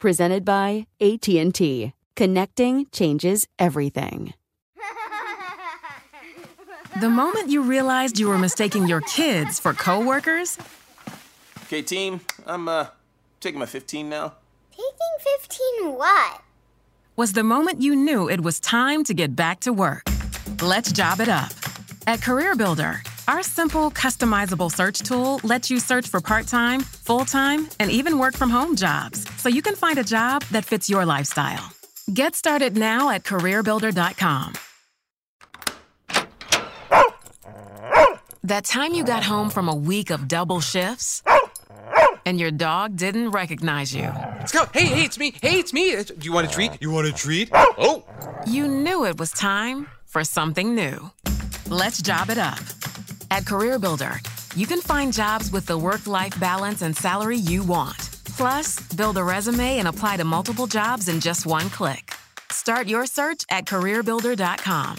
Presented by AT&T. Connecting changes everything. The moment you realized you were mistaking your kids for coworkers, Okay, team, I'm uh taking my 15 now. Taking 15 what? was the moment you knew it was time to get back to work. Let's job it up. At CareerBuilder, our simple, customizable search tool lets you search for part time, full time, and even work from home jobs so you can find a job that fits your lifestyle. Get started now at CareerBuilder.com. That time you got home from a week of double shifts and your dog didn't recognize you. Let's go. Hey, hey, it's me. Hey, it's me. Do you want a treat? You want a treat? Oh. You knew it was time for something new. Let's job it up. At CareerBuilder, you can find jobs with the work life balance and salary you want. Plus, build a resume and apply to multiple jobs in just one click. Start your search at CareerBuilder.com.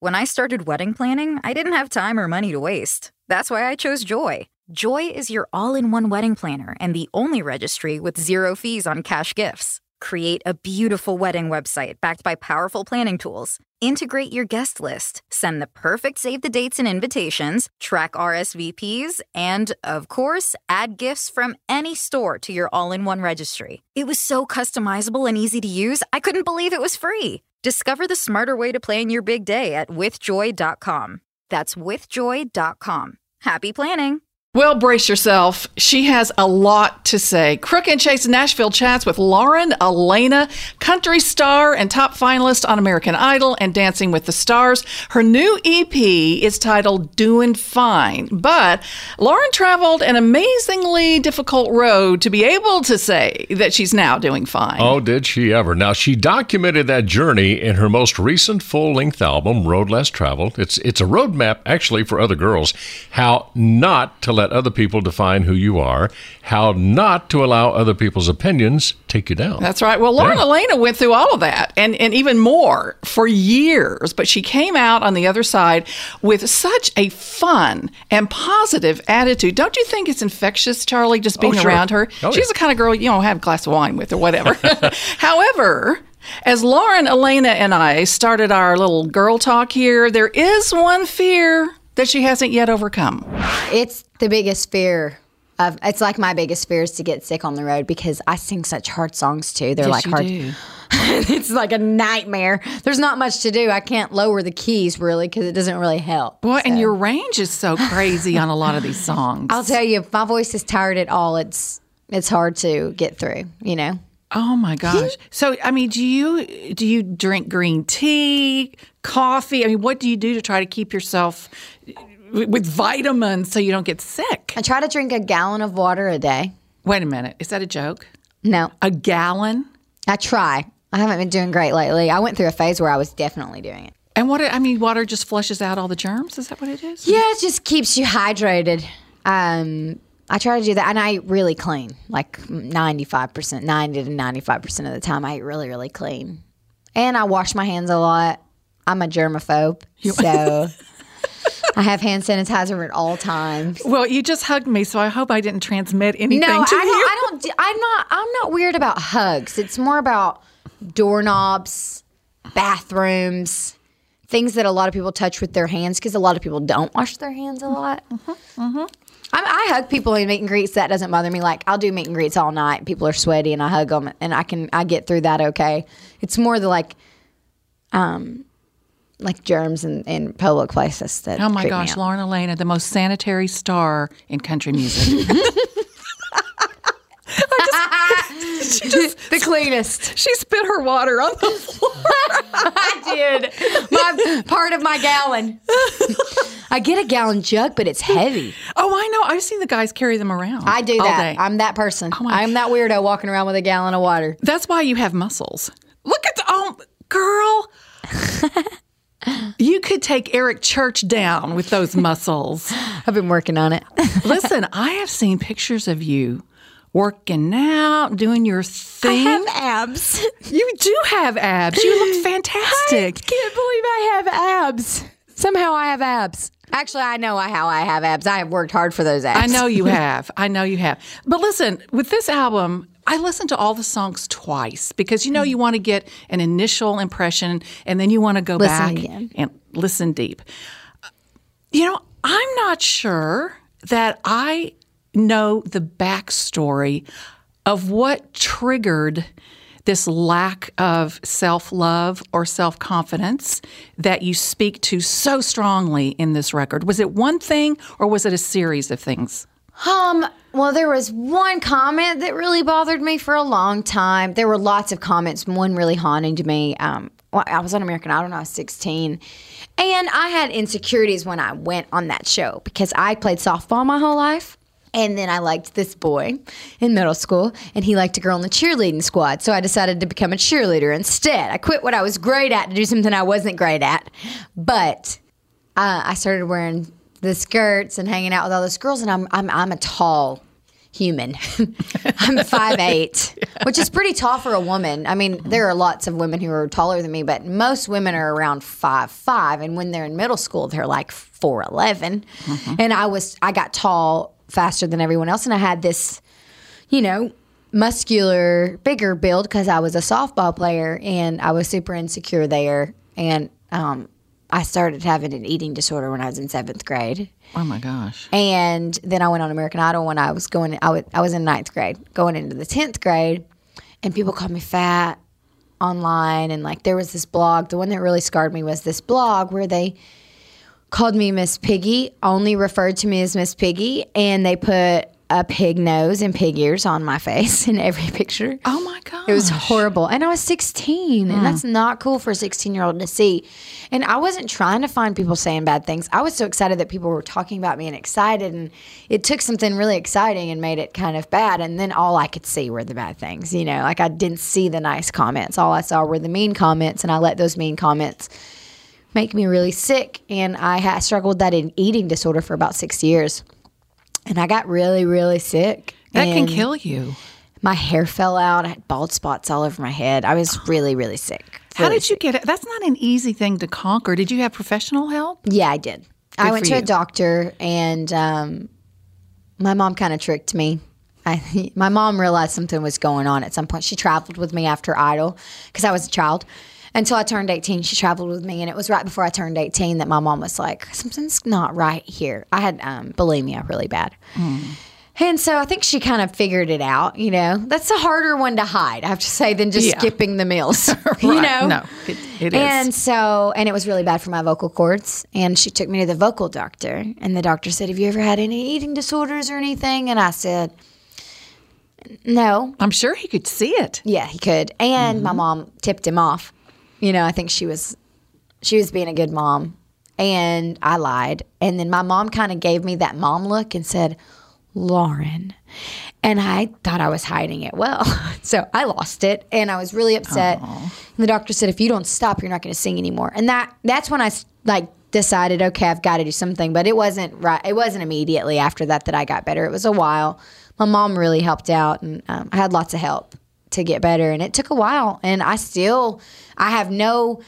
When I started wedding planning, I didn't have time or money to waste. That's why I chose Joy. Joy is your all in one wedding planner and the only registry with zero fees on cash gifts. Create a beautiful wedding website backed by powerful planning tools. Integrate your guest list, send the perfect save the dates and invitations, track RSVPs, and, of course, add gifts from any store to your all in one registry. It was so customizable and easy to use, I couldn't believe it was free. Discover the smarter way to plan your big day at withjoy.com. That's withjoy.com. Happy planning! Well, brace yourself. She has a lot to say. Crook and Chase Nashville chats with Lauren Alaina, country star and top finalist on American Idol and Dancing with the Stars. Her new EP is titled Doing Fine, but Lauren traveled an amazingly difficult road to be able to say that she's now doing fine. Oh, did she ever? Now, she documented that journey in her most recent full length album, Road Less Traveled. It's, it's a roadmap, actually, for other girls, how not to let other people define who you are, how not to allow other people's opinions take you down. That's right. Well, Lauren Yeah. Alaina went through all of that and, and even more for years, but she came out on the other side with such a fun and positive attitude. Don't you think it's infectious, Charlie, just oh, being Oh, sure. around her? Oh, She's yeah. the kind of girl, you don't know, have a glass of wine with or whatever. However, as Lauren, Alaina, and I started our little girl talk here, there is one fear that she hasn't yet overcome. It's the biggest fear of it's like my biggest fear is to get sick on the road because I sing such hard songs too. They're Yes, like hard. it's like a nightmare. There's not much to do. I can't lower the keys really because it doesn't really help. Boy, and your range is so crazy on a lot of these songs. I'll tell you, if my voice is tired at all, it's it's hard to get through. You know. Oh my gosh. So I mean, do you do you drink green tea, coffee? I mean, what do you do to try to keep yourself with vitamins so you don't get sick? I try to drink a gallon of water a day. Wait a minute. Is that a joke? No, A gallon? I try. I haven't been doing great lately. I went through a phase where I was definitely doing it. And what I mean, water just flushes out all the germs. Is that what it is? Yeah, it just keeps you hydrated. Um, I try to do that, and I eat really clean, like ninety five percent, ninety to ninety five percent of the time. I eat really, really clean, and I wash my hands a lot. I'm a germaphobe, so I have hand sanitizer at all times. Well, you just hugged me, so I hope I didn't transmit anything No, I to don't. you. I don't. I'm not. I'm not weird about hugs. It's more about doorknobs, bathrooms, things that a lot of people touch with their hands because a lot of people don't wash their hands a lot. Mm-hmm, I, I hug people in meet and greets. That doesn't bother me. Like I'll do meet and greets all night. People are sweaty, and I hug them, and I can I get through that okay. It's more the like, um, like germs in, in public places that. Oh my gosh. Lauren Alaina, the most sanitary star in country music. Just the cleanest. She spit her water on the floor. I did. My part of my gallon. I get a gallon jug, but it's heavy. Oh, I know. I've seen the guys carry them around. I do that. day. I'm that person. Oh I'm that weirdo walking around with a gallon of water. That's why you have muscles. Look at the oh girl. You could take Eric Church down with those muscles. I've been working on it. Listen, I have seen pictures of you working out, doing your thing. I have abs. You do have abs. You look fantastic. Can't believe I have abs. Somehow I have abs. Actually, I know how I have abs. I have worked hard for those abs. I know you have. I know you have. But listen, with this album, I listened to all the songs twice because you know you want to get an initial impression and then you want to go Listen back again. and listen deep. You know, I'm not sure that I know the backstory of what triggered this lack of self love or self confidence that you speak to so strongly in this record. Was it one thing or was it a series of things? Um, well, there was one comment that really bothered me for a long time. There were lots of comments. One really haunted me. Um, I was on American Idol when I was 16. And I had insecurities when I went on that show because I played softball my whole life. And then I liked this boy in middle school, and he liked a girl in the cheerleading squad. So I decided to become a cheerleader instead. I quit what I was great at to do something I wasn't great at. But uh, I started wearing the skirts and hanging out with all those girls, and I'm I'm I'm a tall human. I'm five eight, which is pretty tall for a woman. I mean, there are lots of women who are taller than me, but most women are around five five, and when they're in middle school, they're like four And I was I got tall faster than everyone else, and I had this, you know. Muscular, bigger build because I was a softball player and I was super insecure there. And um, I started having an eating disorder when I was in seventh grade. Oh my gosh. And then I went on American Idol when I was going. I was, I was in ninth grade, going into the tenth grade, and people called me fat online. And like there was this blog. The one that really scarred me was this blog where they called me Miss Piggy, only referred to me as Miss Piggy, and they put a pig nose and pig ears on my face in every picture. Oh my god. It was horrible. And I was 16, and Mm. that's not cool for a 16 year old to see. And I wasn't trying to find people saying bad things. I was so excited that people were talking about me and excited. And it took something really exciting and made it kind of bad. And then all I could see were the bad things. You know, like I didn't see the nice comments. All I saw were the mean comments. And I let those mean comments make me really sick. And I had struggled with that in eating disorder for about six years. And I got really, really sick. That can kill you. My hair fell out. I had bald spots all over my head. I was really, really sick. How Really did you get it? That's not an easy thing to conquer. Did you have professional help? Yeah, I did. I went to a doctor, and um, my mom kind of tricked me. I, my mom realized something was going on at some point. She traveled with me after Idol because I was a child. Until I turned 18, she traveled with me. And it was right before I turned 18 that my mom was like, something's not right here. I had um, bulimia really bad. And so I think she kind of figured it out. You know, that's a harder one to hide, I have to say, than just Yeah. skipping the meals. You know? No, it- it is. And so, and it was really bad for my vocal cords. And she took me to the vocal doctor. And the doctor said, Have you ever had any eating disorders or anything? And I said, No. I'm sure he could see it. Yeah, he could. And my mom tipped him off. You know, I think she was she was being a good mom. And I lied. And then my mom kind of gave me that mom look and said, Lauren. And I thought I was hiding it well. so I lost it and I was really upset. And the doctor said, if you don't stop, you're not going to sing anymore. And that that's when I like decided, okay, I've got to do something. But it wasn't right. It wasn't immediately after that that I got better. It was a while. My mom really helped out, and um, I had lots of help to get better. And it took a while. And I still, I have no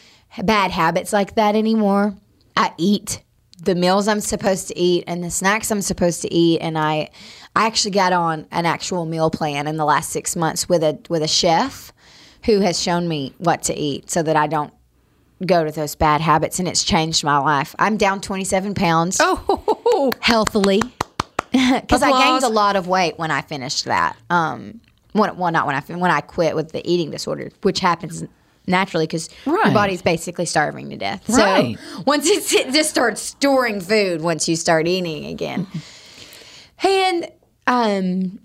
bad habits like that anymore. I eat the meals I'm supposed to eat and the snacks I'm supposed to eat, and I, I actually got on an actual meal plan in the last six months with a with a chef who has shown me what to eat so that I don't go to those bad habits and it's changed my life. I'm down 27 pounds. Oh, healthily. Because I gained a lot of weight when I finished that. Um, when, well, not when I when I quit with the eating disorder, which happens naturally because Right. your body's basically starving to death. Right. So once it's, it just starts storing food once you start eating again. And um,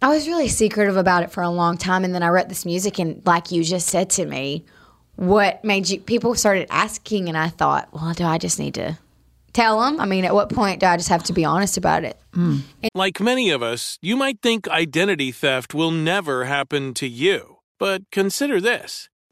I was really secretive about it for a long time, and then I wrote this music, and like you just said to me, what made you? People started asking, and I thought, well, do I just need to tell them? I mean, at what point do I just have to be honest about it? Like many of us, you might think identity theft will never happen to you. But consider this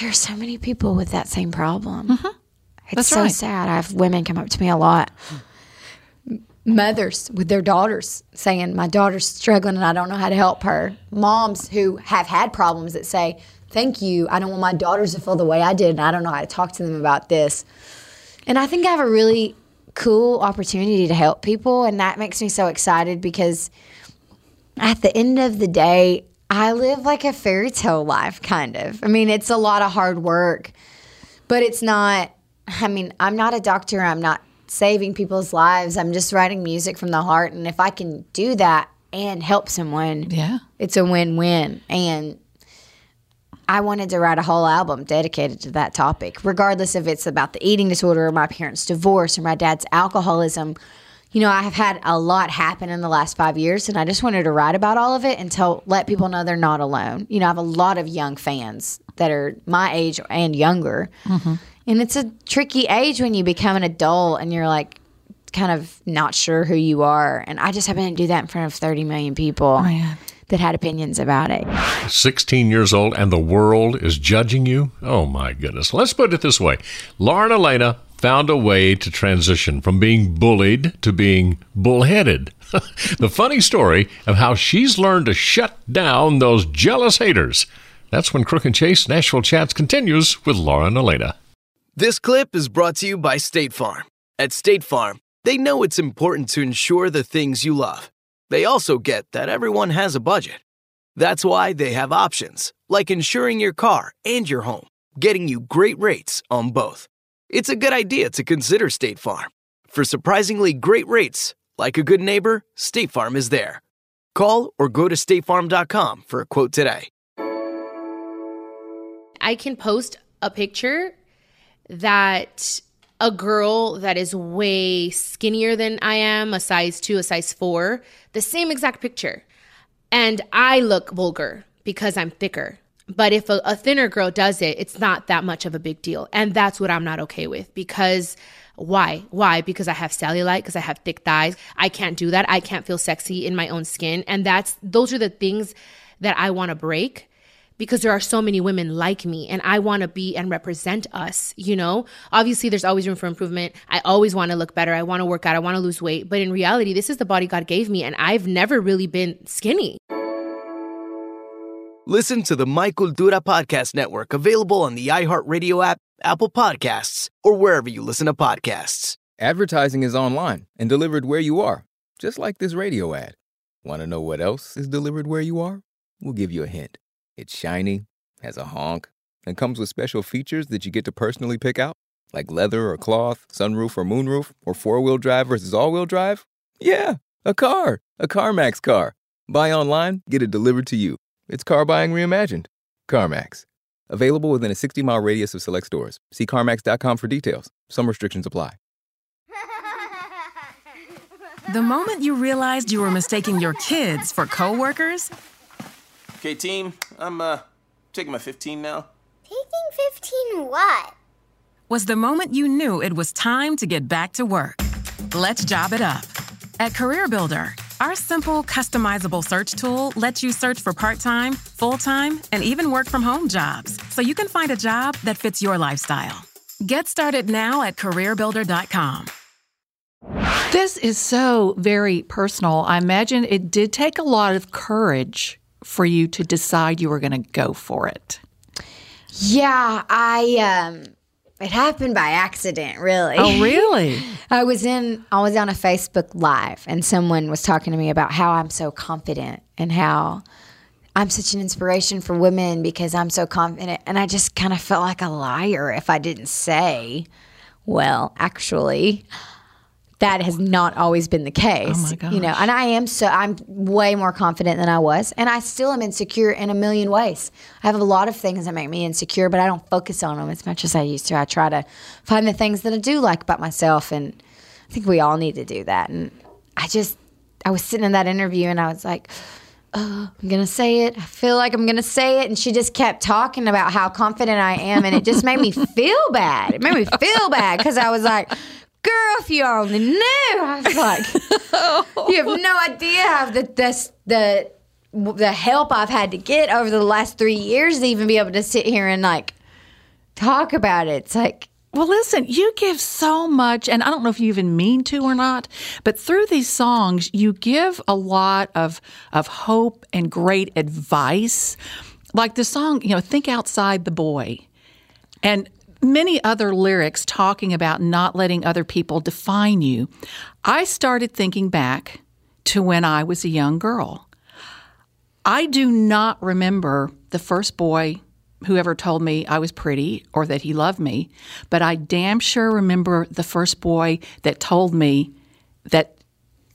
there's so many people with that same problem. Mm-hmm. It's That's so right. sad. I have women come up to me a lot. Mothers with their daughters saying, My daughter's struggling and I don't know how to help her. Moms who have had problems that say, Thank you. I don't want my daughters to feel the way I did and I don't know how to talk to them about this. And I think I have a really cool opportunity to help people. And that makes me so excited because at the end of the day, I live like a fairy tale life, kind of. I mean, it's a lot of hard work, but it's not, I mean, I'm not a doctor. I'm not saving people's lives. I'm just writing music from the heart. And if I can do that and help someone, yeah, it's a win win. And I wanted to write a whole album dedicated to that topic, regardless if it's about the eating disorder or my parents' divorce or my dad's alcoholism. You know, I have had a lot happen in the last five years, and I just wanted to write about all of it and tell let people know they're not alone. You know, I have a lot of young fans that are my age and younger, Mhm. and it's a tricky age when you become an adult and you're like kind of not sure who you are. And I just happened to do that in front of 30 million people that had opinions about it. 16 years old and the world is judging you? Oh my goodness. Let's put it this way Lauren Alaina found a way to transition from being bullied to being bullheaded. the funny story of how she's learned to shut down those jealous haters. That's when Crook and Chase Nashville Chats continues with Lauren Alaina. This clip is brought to you by State Farm. At State Farm, they know it's important to ensure the things you love. They also get that everyone has a budget. That's why they have options, like insuring your car and your home, getting you great rates on both. It's a good idea to consider State Farm. For surprisingly great rates, like a good neighbor, State Farm is there. Call or go to statefarm.com for a quote today. I can post a picture that a girl that is way skinnier than I am, a size two, a size four, the same exact picture. And I look vulgar because I'm thicker. But if a, a thinner girl does it, it's not that much of a big deal. And that's what I'm not okay with because why? Why? Because I have cellulite, because I have thick thighs. I can't do that. I can't feel sexy in my own skin. And that's those are the things that I want to break because there are so many women like me and I want to be and represent us, you know? Obviously there's always room for improvement. I always want to look better. I want to work out. I want to lose weight, but in reality, this is the body God gave me and I've never really been skinny. Listen to the My Cultura Podcast Network, available on the iHeartRadio app, Apple Podcasts, or wherever you listen to podcasts. Advertising is online and delivered where you are, just like this radio ad. Want to know what else is delivered where you are? We'll give you a hint. It's shiny, has a honk, and comes with special features that you get to personally pick out, like leather or cloth, sunroof or moonroof, or four wheel drive versus all wheel drive. Yeah, a car, a CarMax car. Buy online, get it delivered to you. It's car buying reimagined. CarMax. Available within a 60 mile radius of select stores. See CarMax.com for details. Some restrictions apply. The moment you realized you were mistaking your kids for coworkers, Okay, team, I'm uh taking my 15 now. Taking 15 what? was the moment you knew it was time to get back to work. Let's job it up. At CareerBuilder, our simple, customizable search tool lets you search for part time, full time, and even work from home jobs so you can find a job that fits your lifestyle. Get started now at CareerBuilder.com. This is so very personal. I imagine it did take a lot of courage for you to decide you were going to go for it. Yeah, I um it happened by accident, really. Oh, really? I was in I was on a Facebook live and someone was talking to me about how I'm so confident and how I'm such an inspiration for women because I'm so confident and I just kind of felt like a liar if I didn't say, well, actually that has not always been the case. Oh my You know, and I am so I'm way more confident than I was, and I still am insecure in a million ways. I have a lot of things that make me insecure, but I don't focus on them as much as I used to. I try to find the things that I do like about myself, and I think we all need to do that. And I just I was sitting in that interview, and I was like. Oh, I'm gonna say it. I feel like I'm gonna say it, and she just kept talking about how confident I am, and it just made me feel bad. It made me feel bad because I was like, girl, if you only knew. I was like, you have no idea how the this the the help I've had to get over the last three years to even be able to sit here and like talk about it. It's like Well, listen, you give so much, and I don't know if you even mean to or not, but through these songs, you give a lot of of hope and great advice. Like the song, you know, Think Outside the Boy. And many other lyrics talking about not letting other people define you. I started thinking back to when I was a young girl. I do not remember the first boy whoever told me I was pretty or that he loved me, but I damn sure remember the first boy that told me that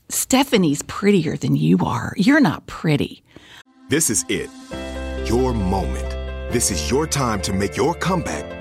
Stephanie's prettier than you are. You're not pretty. This is it. Your moment. This is your time to make your comeback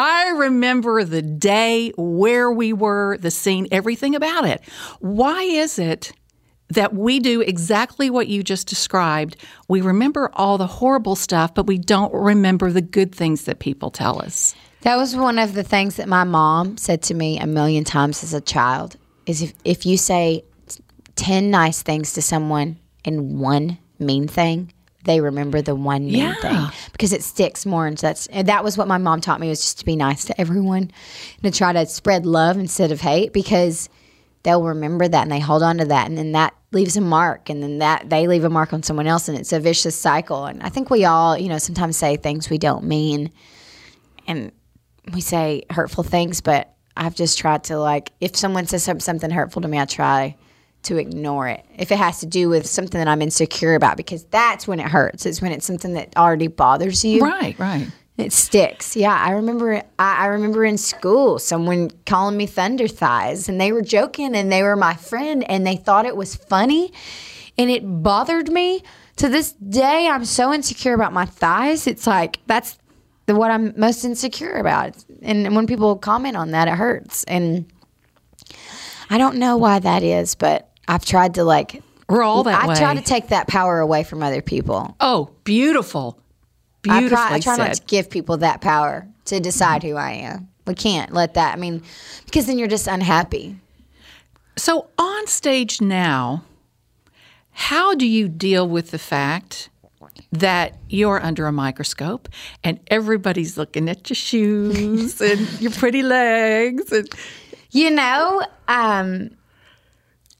I remember the day, where we were, the scene, everything about it. Why is it that we do exactly what you just described? We remember all the horrible stuff, but we don't remember the good things that people tell us. That was one of the things that my mom said to me a million times as a child is if, if you say 10 nice things to someone and one mean thing, they remember the one mean Yeah. thing because it sticks more. And that's and that was what my mom taught me was just to be nice to everyone and to try to spread love instead of hate because they'll remember that and they hold on to that and then that leaves a mark and then that they leave a mark on someone else and it's a vicious cycle. And I think we all, you know, sometimes say things we don't mean and we say hurtful things, but I've just tried to like if someone says something hurtful to me, I try to ignore it. If it has to do with something that I'm insecure about, because that's when it hurts. It's when it's something that already bothers you. Right, right. It sticks. Yeah, I remember. I, I remember in school someone calling me thunder thighs, and they were joking, and they were my friend, and they thought it was funny, and it bothered me. To this day, I'm so insecure about my thighs. It's like that's the, what I'm most insecure about, and when people comment on that, it hurts. And I don't know why that is, but I've tried to like. We're all that I try way. to take that power away from other people. Oh, beautiful. I, Beautifully try, I try not to give people that power to decide who I am. We can't let that. I mean, because then you're just unhappy. So, on stage now, how do you deal with the fact that you're under a microscope and everybody's looking at your shoes and your pretty legs? And You know, um,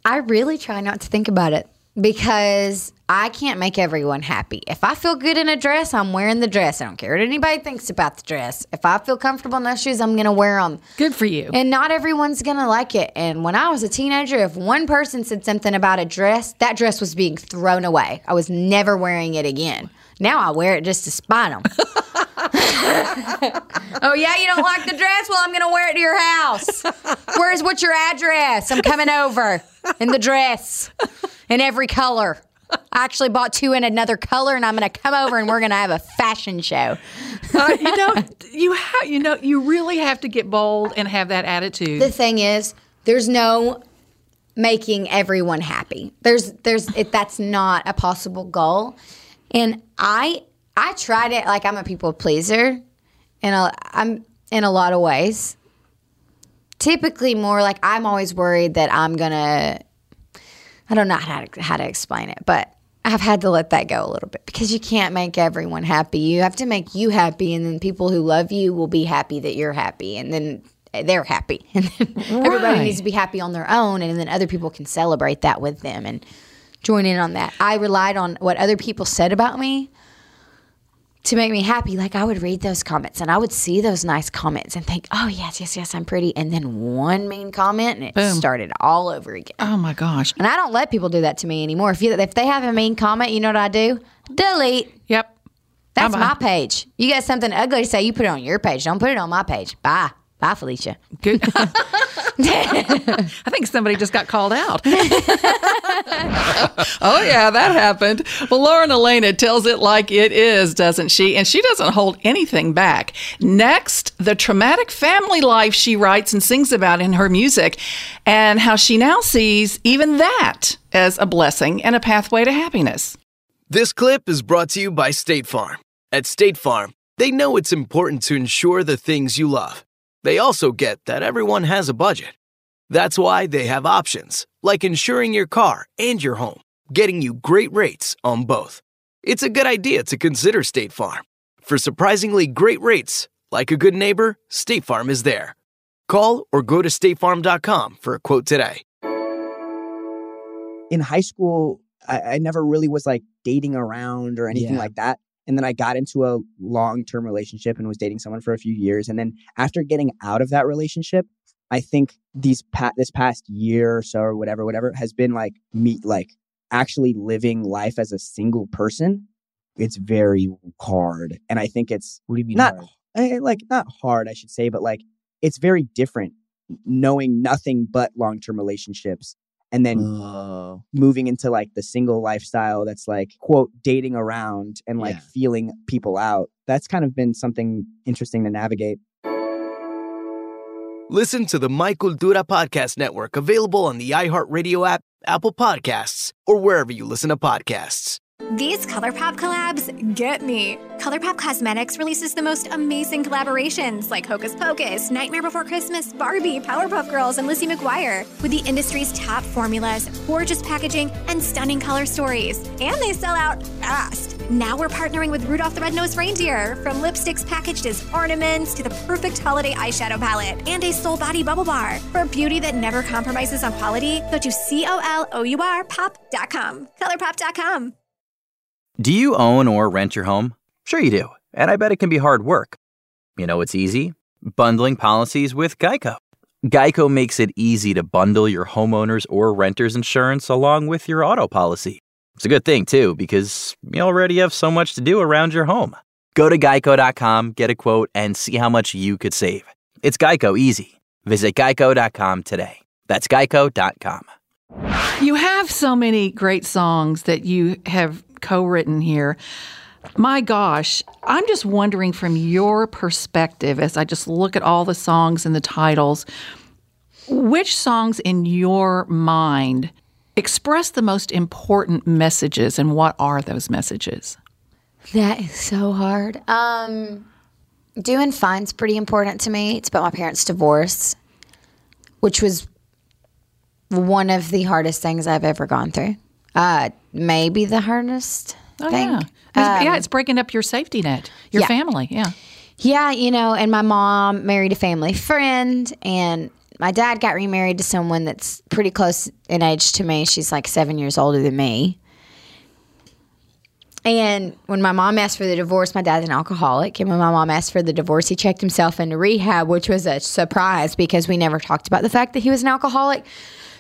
I really try not to think about it because I can't make everyone happy. If I feel good in a dress, I'm wearing the dress. I don't care what anybody thinks about the dress. If I feel comfortable in those shoes, I'm going to wear them. Good for you. And not everyone's going to like it. And when I was a teenager, if one person said something about a dress, that dress was being thrown away. I was never wearing it again. Now I wear it just to spite them. oh yeah, you don't like the dress? Well, I'm gonna wear it to your house. Where's what's your address? I'm coming over in the dress in every color. I actually bought two in another color, and I'm gonna come over and we're gonna have a fashion show. Uh, you know, you have you know you really have to get bold and have that attitude. The thing is, there's no making everyone happy. There's there's it, that's not a possible goal. And I I tried it like I'm a people pleaser and i I'm in a lot of ways. Typically more like I'm always worried that I'm to I don't know how to, how to explain it, but I've had to let that go a little bit because you can't make everyone happy. You have to make you happy, and then people who love you will be happy that you're happy, and then they're happy. And then right. everybody needs to be happy on their own, and then other people can celebrate that with them and join in on that. I relied on what other people said about me to make me happy. Like I would read those comments and I would see those nice comments and think, oh, yes, yes, yes, I'm pretty. And then one mean comment and it Boom. started all over again. Oh my gosh. And I don't let people do that to me anymore. If, you, if they have a mean comment, you know what I do? Delete. Yep. That's my page. You got something ugly to say, you put it on your page. Don't put it on my page. Bye. Bye, Felicia. Good. I think somebody just got called out. oh, yeah, that happened. Well, Lauren Alaina tells it like it is, doesn't she? And she doesn't hold anything back. Next, the traumatic family life she writes and sings about in her music, and how she now sees even that as a blessing and a pathway to happiness. This clip is brought to you by State Farm. At State Farm, they know it's important to insure the things you love they also get that everyone has a budget. That's why they have options, like insuring your car and your home, getting you great rates on both. It's a good idea to consider State Farm. For surprisingly great rates, like a good neighbor, State Farm is there. Call or go to statefarm.com for a quote today. In high school, I, I never really was like dating around or anything yeah. like that. And then I got into a long term relationship and was dating someone for a few years. And then after getting out of that relationship, I think these pa- this past year or so or whatever, whatever has been like me, like actually living life as a single person. It's very hard. And I think it's what do you mean not hard? Eh, like not hard, I should say, but like it's very different knowing nothing but long term relationships and then oh. moving into like the single lifestyle that's like quote dating around and like yeah. feeling people out that's kind of been something interesting to navigate listen to the my cultura podcast network available on the iheartradio app apple podcasts or wherever you listen to podcasts these ColourPop collabs get me. ColourPop Cosmetics releases the most amazing collaborations like Hocus Pocus, Nightmare Before Christmas, Barbie, Powerpuff Girls, and Lizzie McGuire with the industry's top formulas, gorgeous packaging, and stunning color stories. And they sell out fast. Now we're partnering with Rudolph the Red-Nosed Reindeer, from lipsticks packaged as ornaments to the perfect holiday eyeshadow palette and a soul body bubble bar. For beauty that never compromises on quality, go to C-O-L-O-U-R pop.com. ColourPop.com. Do you own or rent your home? Sure you do, and I bet it can be hard work. You know it's easy? Bundling policies with Geico. Geico makes it easy to bundle your homeowner's or renter's insurance along with your auto policy. It's a good thing, too, because you already have so much to do around your home. Go to geico.com, get a quote, and see how much you could save. It's Geico easy. Visit geico.com today. That's geico.com. You have so many great songs that you have co written here. My gosh, I'm just wondering from your perspective, as I just look at all the songs and the titles, which songs in your mind express the most important messages and what are those messages? That is so hard. Um, Doing Fine's pretty important to me. It's about my parents' divorce, which was one of the hardest things I've ever gone through. Uh, maybe the hardest oh, thing. Yeah. Um, yeah, it's breaking up your safety net, your yeah. family. Yeah. Yeah, you know, and my mom married a family friend, and my dad got remarried to someone that's pretty close in age to me. She's like seven years older than me. And when my mom asked for the divorce, my dad's an alcoholic. And when my mom asked for the divorce, he checked himself into rehab, which was a surprise because we never talked about the fact that he was an alcoholic.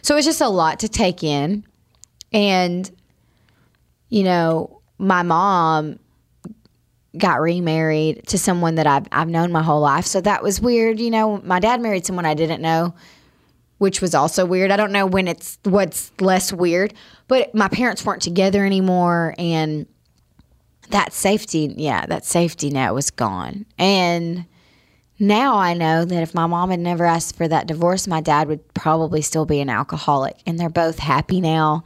So it was just a lot to take in. And, you know, my mom got remarried to someone that I've I've known my whole life. So that was weird. You know, my dad married someone I didn't know, which was also weird. I don't know when it's what's less weird, but my parents weren't together anymore and that safety, yeah, that safety net was gone. And now I know that if my mom had never asked for that divorce, my dad would probably still be an alcoholic. And they're both happy now.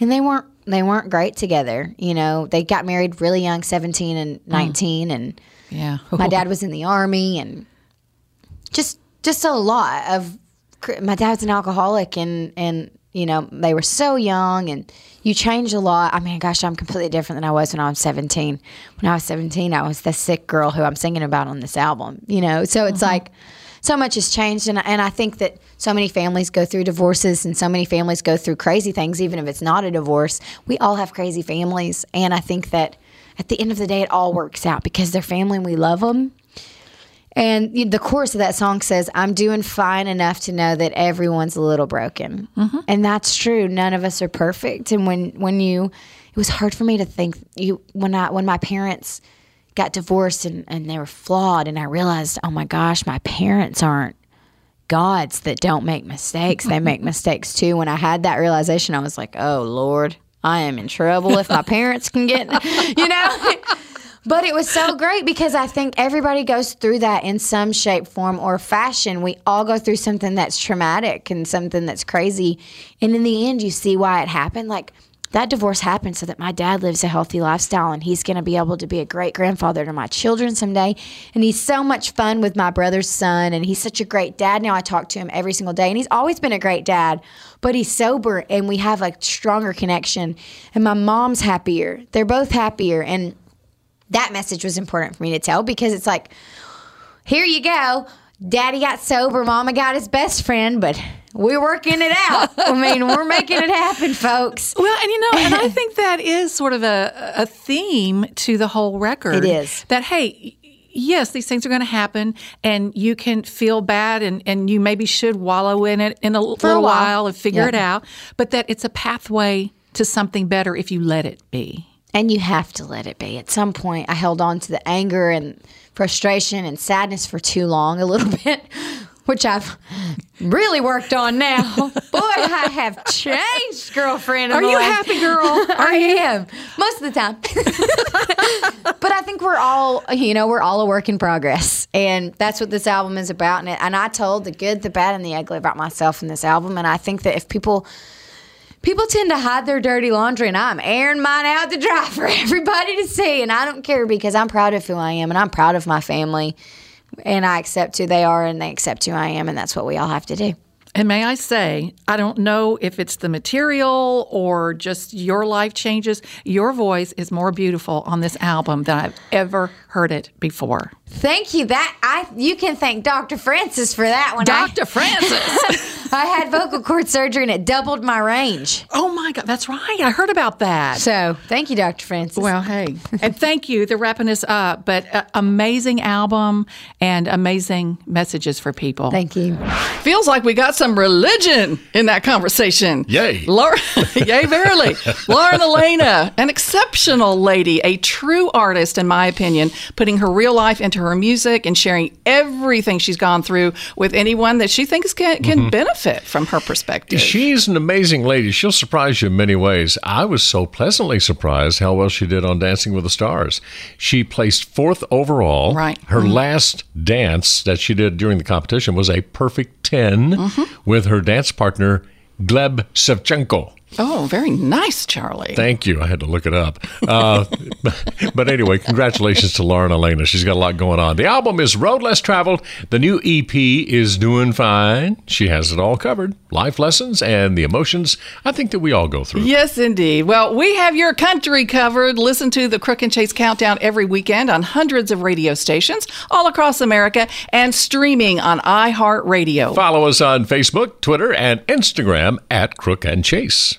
And they weren't they weren't great together. You know, they got married really young, 17 and 19 mm. and yeah. my dad was in the army and just just a lot of my dad's an alcoholic and and you know, they were so young and you change a lot. I mean, gosh, I'm completely different than I was when I was 17. When I was 17, I was the sick girl who I'm singing about on this album, you know? So it's mm-hmm. like so much has changed. And, and I think that so many families go through divorces and so many families go through crazy things, even if it's not a divorce. We all have crazy families. And I think that at the end of the day, it all works out because they're family and we love them. And the chorus of that song says, I'm doing fine enough to know that everyone's a little broken. Mm-hmm. And that's true. None of us are perfect. And when, when you, it was hard for me to think you, when I, when my parents got divorced and, and they were flawed and I realized, oh my gosh, my parents aren't gods that don't make mistakes. They make mistakes too. When I had that realization, I was like, oh Lord, I am in trouble if my parents can get, you know? But it was so great because I think everybody goes through that in some shape, form, or fashion. We all go through something that's traumatic and something that's crazy. And in the end, you see why it happened. Like, that divorce happened so that my dad lives a healthy lifestyle and he's going to be able to be a great grandfather to my children someday. And he's so much fun with my brother's son and he's such a great dad. Now I talk to him every single day and he's always been a great dad, but he's sober and we have a stronger connection. And my mom's happier. They're both happier. And that message was important for me to tell because it's like, here you go. Daddy got sober, mama got his best friend, but we're working it out. I mean, we're making it happen, folks. Well, and you know, and I think that is sort of a, a theme to the whole record. It is. That, hey, yes, these things are going to happen, and you can feel bad, and, and you maybe should wallow in it in a For little a while. while and figure Yeah. it out, but that it's a pathway to something better if you let it be. And you have to let it be. At some point, I held on to the anger and frustration and sadness for too long, a little bit, which I've really worked on now. Boy, I have changed, girlfriend. Are you mine. happy, girl? I am most of the time. but I think we're all, you know, we're all a work in progress, and that's what this album is about. And, it, and I told the good, the bad, and the ugly about myself in this album. And I think that if people people tend to hide their dirty laundry and I'm airing mine out to dry for everybody to see and I don't care because I'm proud of who I am and I'm proud of my family and I accept who they are and they accept who I am and that's what we all have to do. And may I say, I don't know if it's the material or just your life changes. Your voice is more beautiful on this album than I've ever heard it before. Thank you. That I you can thank Dr. Francis for that one. Dr. I, Francis. I had vocal cord surgery and it doubled my range. Oh my God, that's right. I heard about that. So thank you, Dr. Francis. Well, hey, and thank you. They're wrapping us up, but uh, amazing album and amazing messages for people. Thank you. Feels like we got some religion in that conversation. Yay. Laura, yay, verily. Lauren Alaina, an exceptional lady, a true artist, in my opinion, putting her real life into her music and sharing everything she's gone through with anyone that she thinks can, can Mhm. benefit from her perspective. She's an amazing lady. She'll surprise you in many ways. I was so pleasantly surprised how well she did on Dancing with the Stars. She placed fourth overall. Right. Her Mhm. last dance that she did during the competition was a perfect 10 Mhm. with her dance partner, Gleb Savchenko. Oh, very nice, Charlie. Thank you. I had to look it up. Uh, but anyway, congratulations to Lauren Alaina. She's got a lot going on. The album is Road Less Traveled. The new EP is doing fine. She has it all covered life lessons and the emotions I think that we all go through. Yes, indeed. Well, we have your country covered. Listen to the Crook and Chase Countdown every weekend on hundreds of radio stations all across America and streaming on iHeartRadio. Follow us on Facebook, Twitter, and Instagram at Crook and Chase.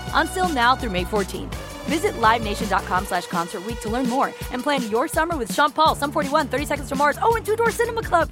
Until now through May 14th. Visit LiveNation.com slash Concert to learn more and plan your summer with Sean Paul, Sum 41, 30 Seconds to Mars, oh, and Two Door Cinema Club.